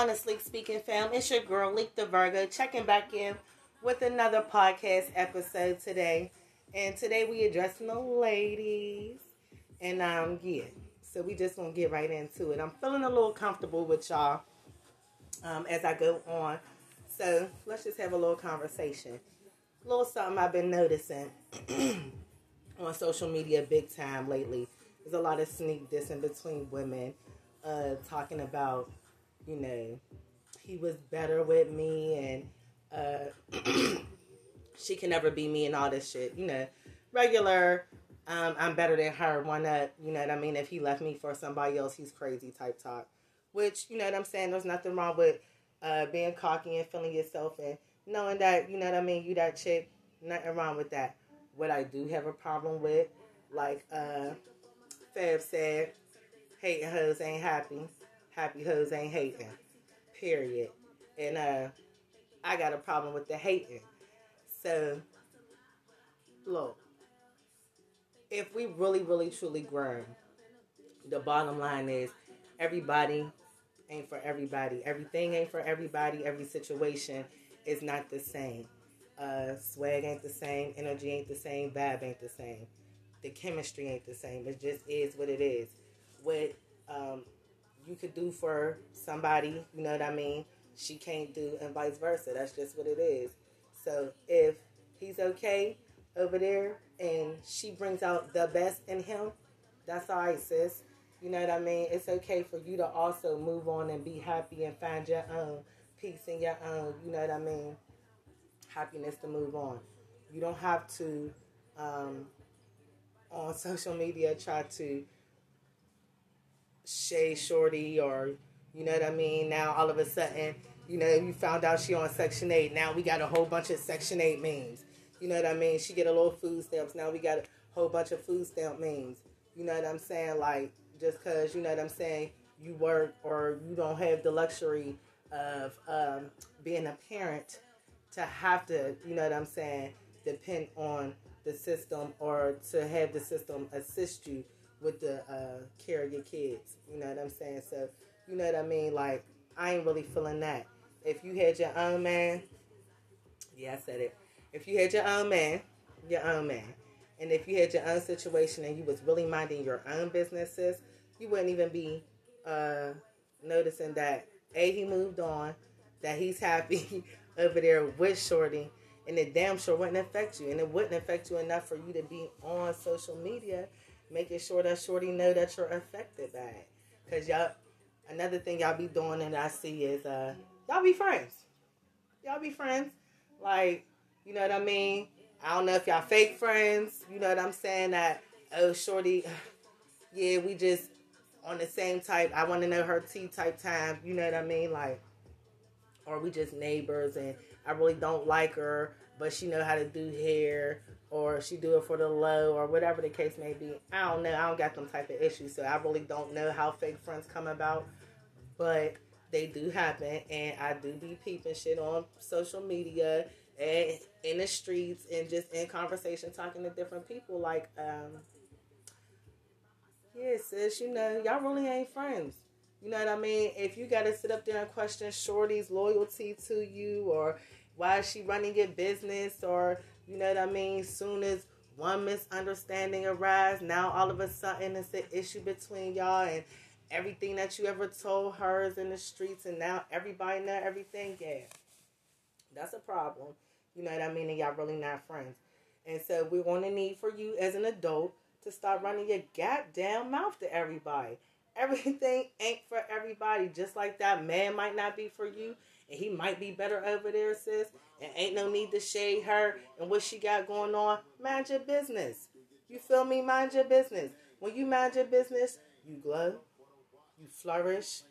Honestly Speaking Fam? It's your girl, Leak the Virgo, checking back in with another podcast episode today. And today we addressing the ladies. And um, yeah, so we just gonna get right into it. I'm feeling a little comfortable with y'all um, as I go on. So let's just have a little conversation. A little something I've been noticing on social media big time lately. There's a lot of sneak dissing between women, uh, talking about, you know, he was better with me and uh, she can never be me and all this shit. You know, regular. Um, I'm better than her. One that you know what I mean. If he left me for somebody else, he's crazy type talk. Which you know what I'm saying. There's nothing wrong with uh, being cocky and feeling yourself and knowing that you know what I mean. You that chick. Nothing wrong with that. What I do have a problem with, like uh, Fab said, hating hoes ain't happy. Happy hoes ain't hating. Period. And uh, I got a problem with the hating. So, look, if we really, really, truly grown, the bottom line is everybody ain't for everybody. Everything ain't for everybody. Every situation is not the same. Uh, swag ain't the same. Energy ain't the same. Vibe ain't the same. The chemistry ain't the same. It just is what it is. What um, you could do for somebody, you know what I mean? She can't do, and vice versa. That's just what it is. So if he's okay over there and she brings out the best in him, that's all right, sis. You know what I mean? It's okay for you to also move on and be happy and find your own peace and your own, you know what I mean? Happiness to move on. You don't have to, um, on social media, try to shade shorty or, you know what I mean? Now all of a sudden, you know, you found out she on Section 8. Now we got a whole bunch of Section 8 memes. You know what I mean? She get a little food stamps. Now we got a whole bunch of food stamp memes. You know what I'm saying? Like, just because, you know what I'm saying, you work or you don't have the luxury of um, being a parent to have to, you know what I'm saying, depend on the system or to have the system assist you with the uh, care of your kids. You know what I'm saying? So, you know what I mean? Like, I ain't really feeling that. If you had your own man, yeah, I said it. If you had your own man, your own man. And if you had your own situation and you was really minding your own businesses, you wouldn't even be uh, noticing that a he moved on, that he's happy over there with Shorty, and it damn sure wouldn't affect you, and it wouldn't affect you enough for you to be on social media, making sure that Shorty know that you're affected by it. Cause y'all, another thing y'all be doing and I see is uh y'all be friends, y'all be friends, like you know what I mean. I don't know if y'all fake friends. You know what I'm saying? That oh Shorty, yeah, we just on the same type. I want to know her T type time. You know what I mean? Like, or we just neighbors, and I really don't like her, but she know how to do hair, or she do it for the low, or whatever the case may be. I don't know. I don't got them type of issues, so I really don't know how fake friends come about, but they do happen, and I do be peeping shit on social media and in the streets and just in conversation talking to different people like um yeah, sis, you know, y'all really ain't friends. You know what I mean? If you got to sit up there and question Shorty's loyalty to you or why is she running your business or, you know what I mean? Soon as one misunderstanding arise, now all of a sudden it's an issue between y'all and everything that you ever told her is in the streets and now everybody know everything. Yeah, that's a problem. You know what I mean? And y'all really not friends. And so we're to need for you as an adult to start running your goddamn mouth to everybody. Everything ain't for everybody. Just like that man might not be for you, and he might be better over there, sis. And ain't no need to shade her and what she got going on. Mind your business. You feel me? Mind your business. When you mind your business, you glow, you flourish,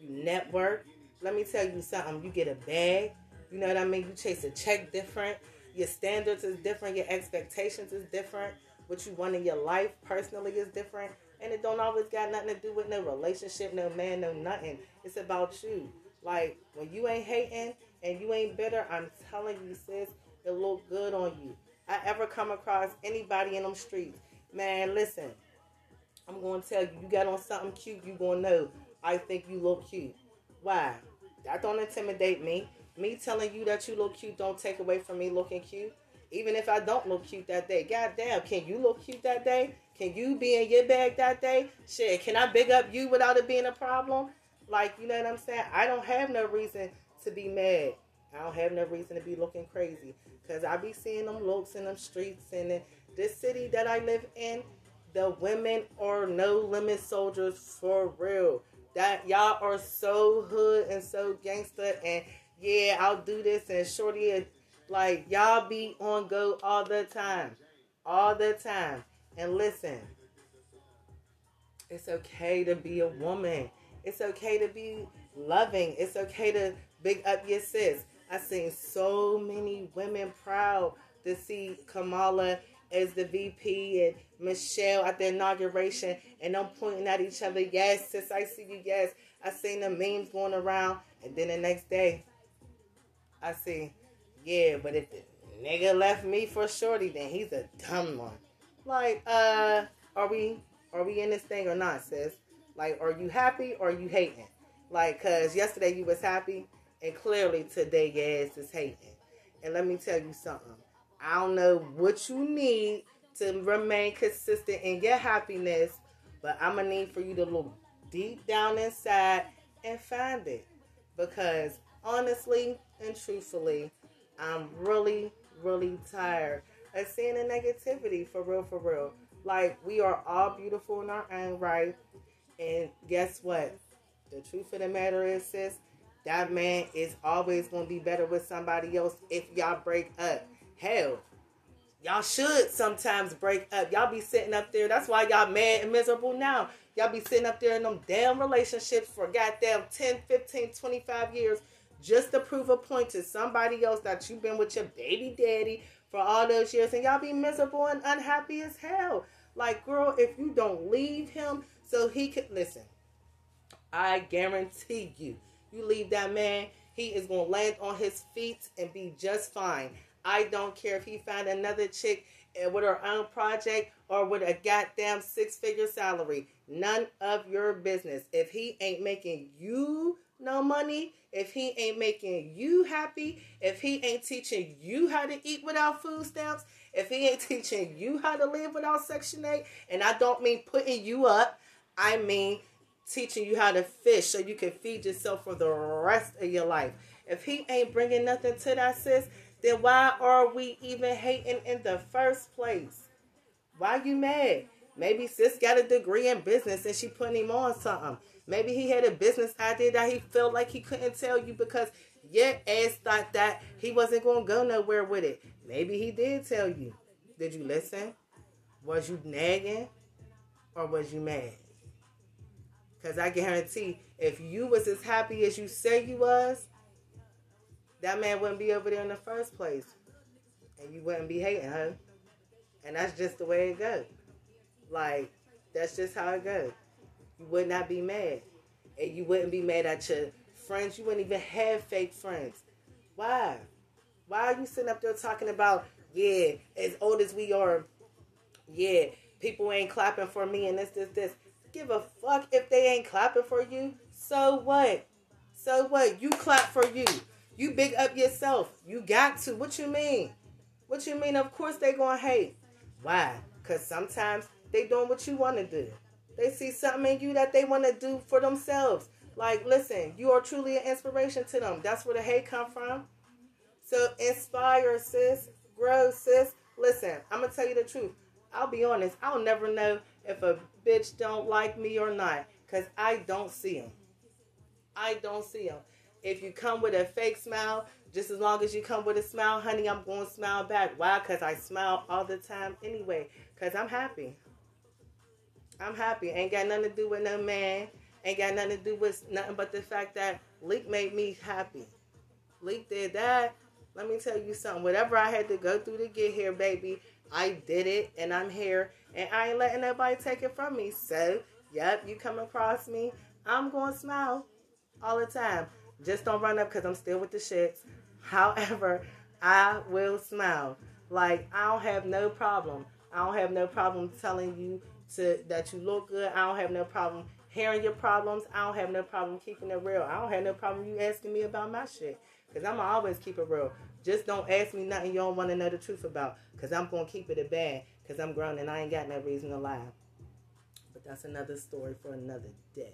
you network. Let me tell you something. You get a bag. You know what I mean? You chase a check different. Your standards is different. Your expectations is different what you want in your life personally is different. And it don't always got nothing to do with no relationship, no man, no nothing. It's about you. Like when you ain't hating and you ain't bitter, I'm telling you, sis, it look good on you. I ever come across anybody in them streets, man, listen. I'm gonna tell you, you got on something cute, you gonna know. I think you look cute. Why? That don't intimidate me. Me telling you that you look cute don't take away from me looking cute. Even if I don't look cute that day. God damn, can you look cute that day? Can you be in your bag that day? Shit, can I big up you without it being a problem? Like, you know what I'm saying? I don't have no reason to be mad. I don't have no reason to be looking crazy. Because I be seeing them looks in them streets and in this city that I live in, the women are no limit soldiers for real. That y'all are so hood and so gangster and yeah, I'll do this and shorty like y'all be on go all the time. All the time. And listen, it's okay to be a woman. It's okay to be loving. It's okay to big up your sis. I've seen so many women proud to see Kamala as the VP and Michelle at the inauguration and them pointing at each other. Yes, sis, I see you. Yes, I seen the memes going around. And then the next day, I see, yeah, but if the nigga left me for shorty, then he's a dumb one. Like, uh, are we are we in this thing or not, sis? Like, are you happy or are you hating? Like, cause yesterday you was happy, and clearly today your ass is hating. And let me tell you something. I don't know what you need to remain consistent in your happiness, but I'm gonna need for you to look deep down inside and find it. Because honestly and truthfully, I'm really, really tired of seeing the negativity for real, for real. Like, we are all beautiful in our own right. And guess what? The truth of the matter is, sis, that man is always to be better with somebody else if y'all break up. Hell, y'all should sometimes break up. Y'all be sitting up there. That's why y'all mad and miserable now. Y'all be sitting up there in them damn relationships for goddamn 10, 15, 25 years just to prove a point to somebody else that you've been with your baby daddy for all those years and y'all be miserable and unhappy as hell. Like, girl, if you don't leave him so he could listen, I guarantee you, you leave that man, he is to land on his feet and be just fine. I don't care if he find another chick eh, with her own project or with a goddamn six figure salary. None of your business. If he ain't making you no money, if he ain't making you happy, if he ain't teaching you how to eat without food stamps, if he ain't teaching you how to live without Section 8, and I don't mean putting you up, I mean teaching you how to fish so you can feed yourself for the rest of your life. If he ain't bringing nothing to that, sis, then why are we even hating in the first place? Why you mad? Maybe sis got a degree in business and she putting him on something. Maybe he had a business idea that he felt like he couldn't tell you because your ass thought that he wasn't going to go nowhere with it. Maybe he did tell you. Did you listen? Was you nagging or was you mad? Because I guarantee if you was as happy as you say you was, that man wouldn't be over there in the first place. And you wouldn't be hating her. And that's just the way it goes. Like, that's just how it goes you would not be mad. And you wouldn't be mad at your friends. You wouldn't even have fake friends. Why? Why are you sitting up there talking about, yeah, as old as we are, yeah, people ain't clapping for me and this, this, this. Give a fuck if they ain't clapping for you. So what? So what? You clap for you. You big up yourself. You got to. What you mean? What you mean? Of course they gonna hate. Why? Cause sometimes they doing what you want to do. They see something in you that they want to do for themselves. Like, listen, you are truly an inspiration to them. That's where the hate come from. So inspire, sis. Grow, sis. Listen, I'm gonna tell you the truth. I'll be honest. I'll never know if a bitch don't like me or not, cause I don't see them. I don't see them. If you come with a fake smile, just as long as you come with a smile, honey, I'm going to smile back. Why? Cause I smile all the time anyway. Cause I'm happy. I'm happy. Ain't got nothing to do with no man. Ain't got nothing to do with nothing but the fact that Leak made me happy. Leak did that. Let me tell you something. Whatever I had to go through to get here, baby, I did it and I'm here. And I ain't letting nobody take it from me. So, yep, you come across me, I'm going to smile all the time. Just don't run up because I'm still with the shits. However, I will smile. Like, I don't have no problem. I don't have no problem telling you to that you look good. I don't have no problem hearing your problems. I don't have no problem keeping it real. I don't have no problem you asking me about my shit. Because I'm always keep it real. Just don't ask me nothing you don't want to know the truth about. Because I'm going to keep it a bad. Because I'm grown and I ain't got no reason to lie. But that's another story for another day.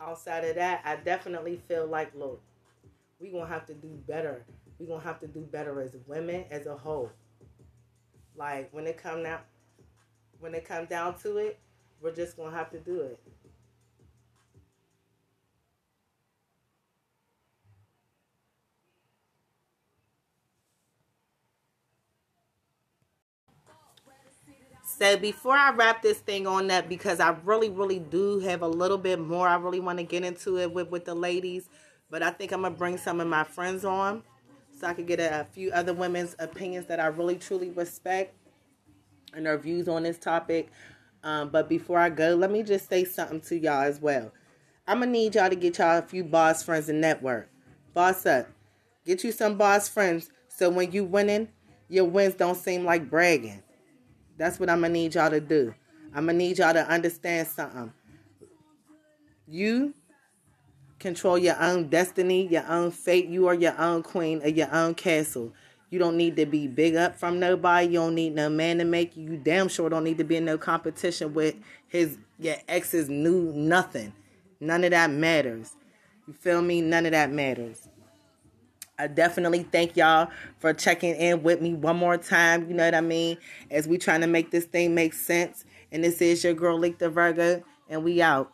Outside of that, I definitely feel like, look, we going to have to do better. we going to have to do better as women as a whole. Like, when it come down, when it comes down to it, we're just to have to do it. So before I wrap this thing on up, because I really, really do have a little bit more I really want to get into it with, with the ladies, but I think I'm going to bring some of my friends on so I could get a, a few other women's opinions that I really, truly respect and their views on this topic. Um, but before I go, let me just say something to y'all as well. I'm to need y'all to get y'all a few boss friends and network. Boss up. Get you some boss friends so when you winning, your wins don't seem like bragging. That's what I'm going to need y'all to do. I'm going to need y'all to understand something. You control your own destiny, your own fate. You are your own queen of your own castle. You don't need to be big up from nobody. You don't need no man to make you. You damn sure don't need to be in no competition with his your ex's new nothing. None of that matters. You feel me? None of that matters. I definitely thank y'all for checking in with me one more time. You know what I mean? As we trying to make this thing make sense. And this is your girl, Leak the Virgo, and we out.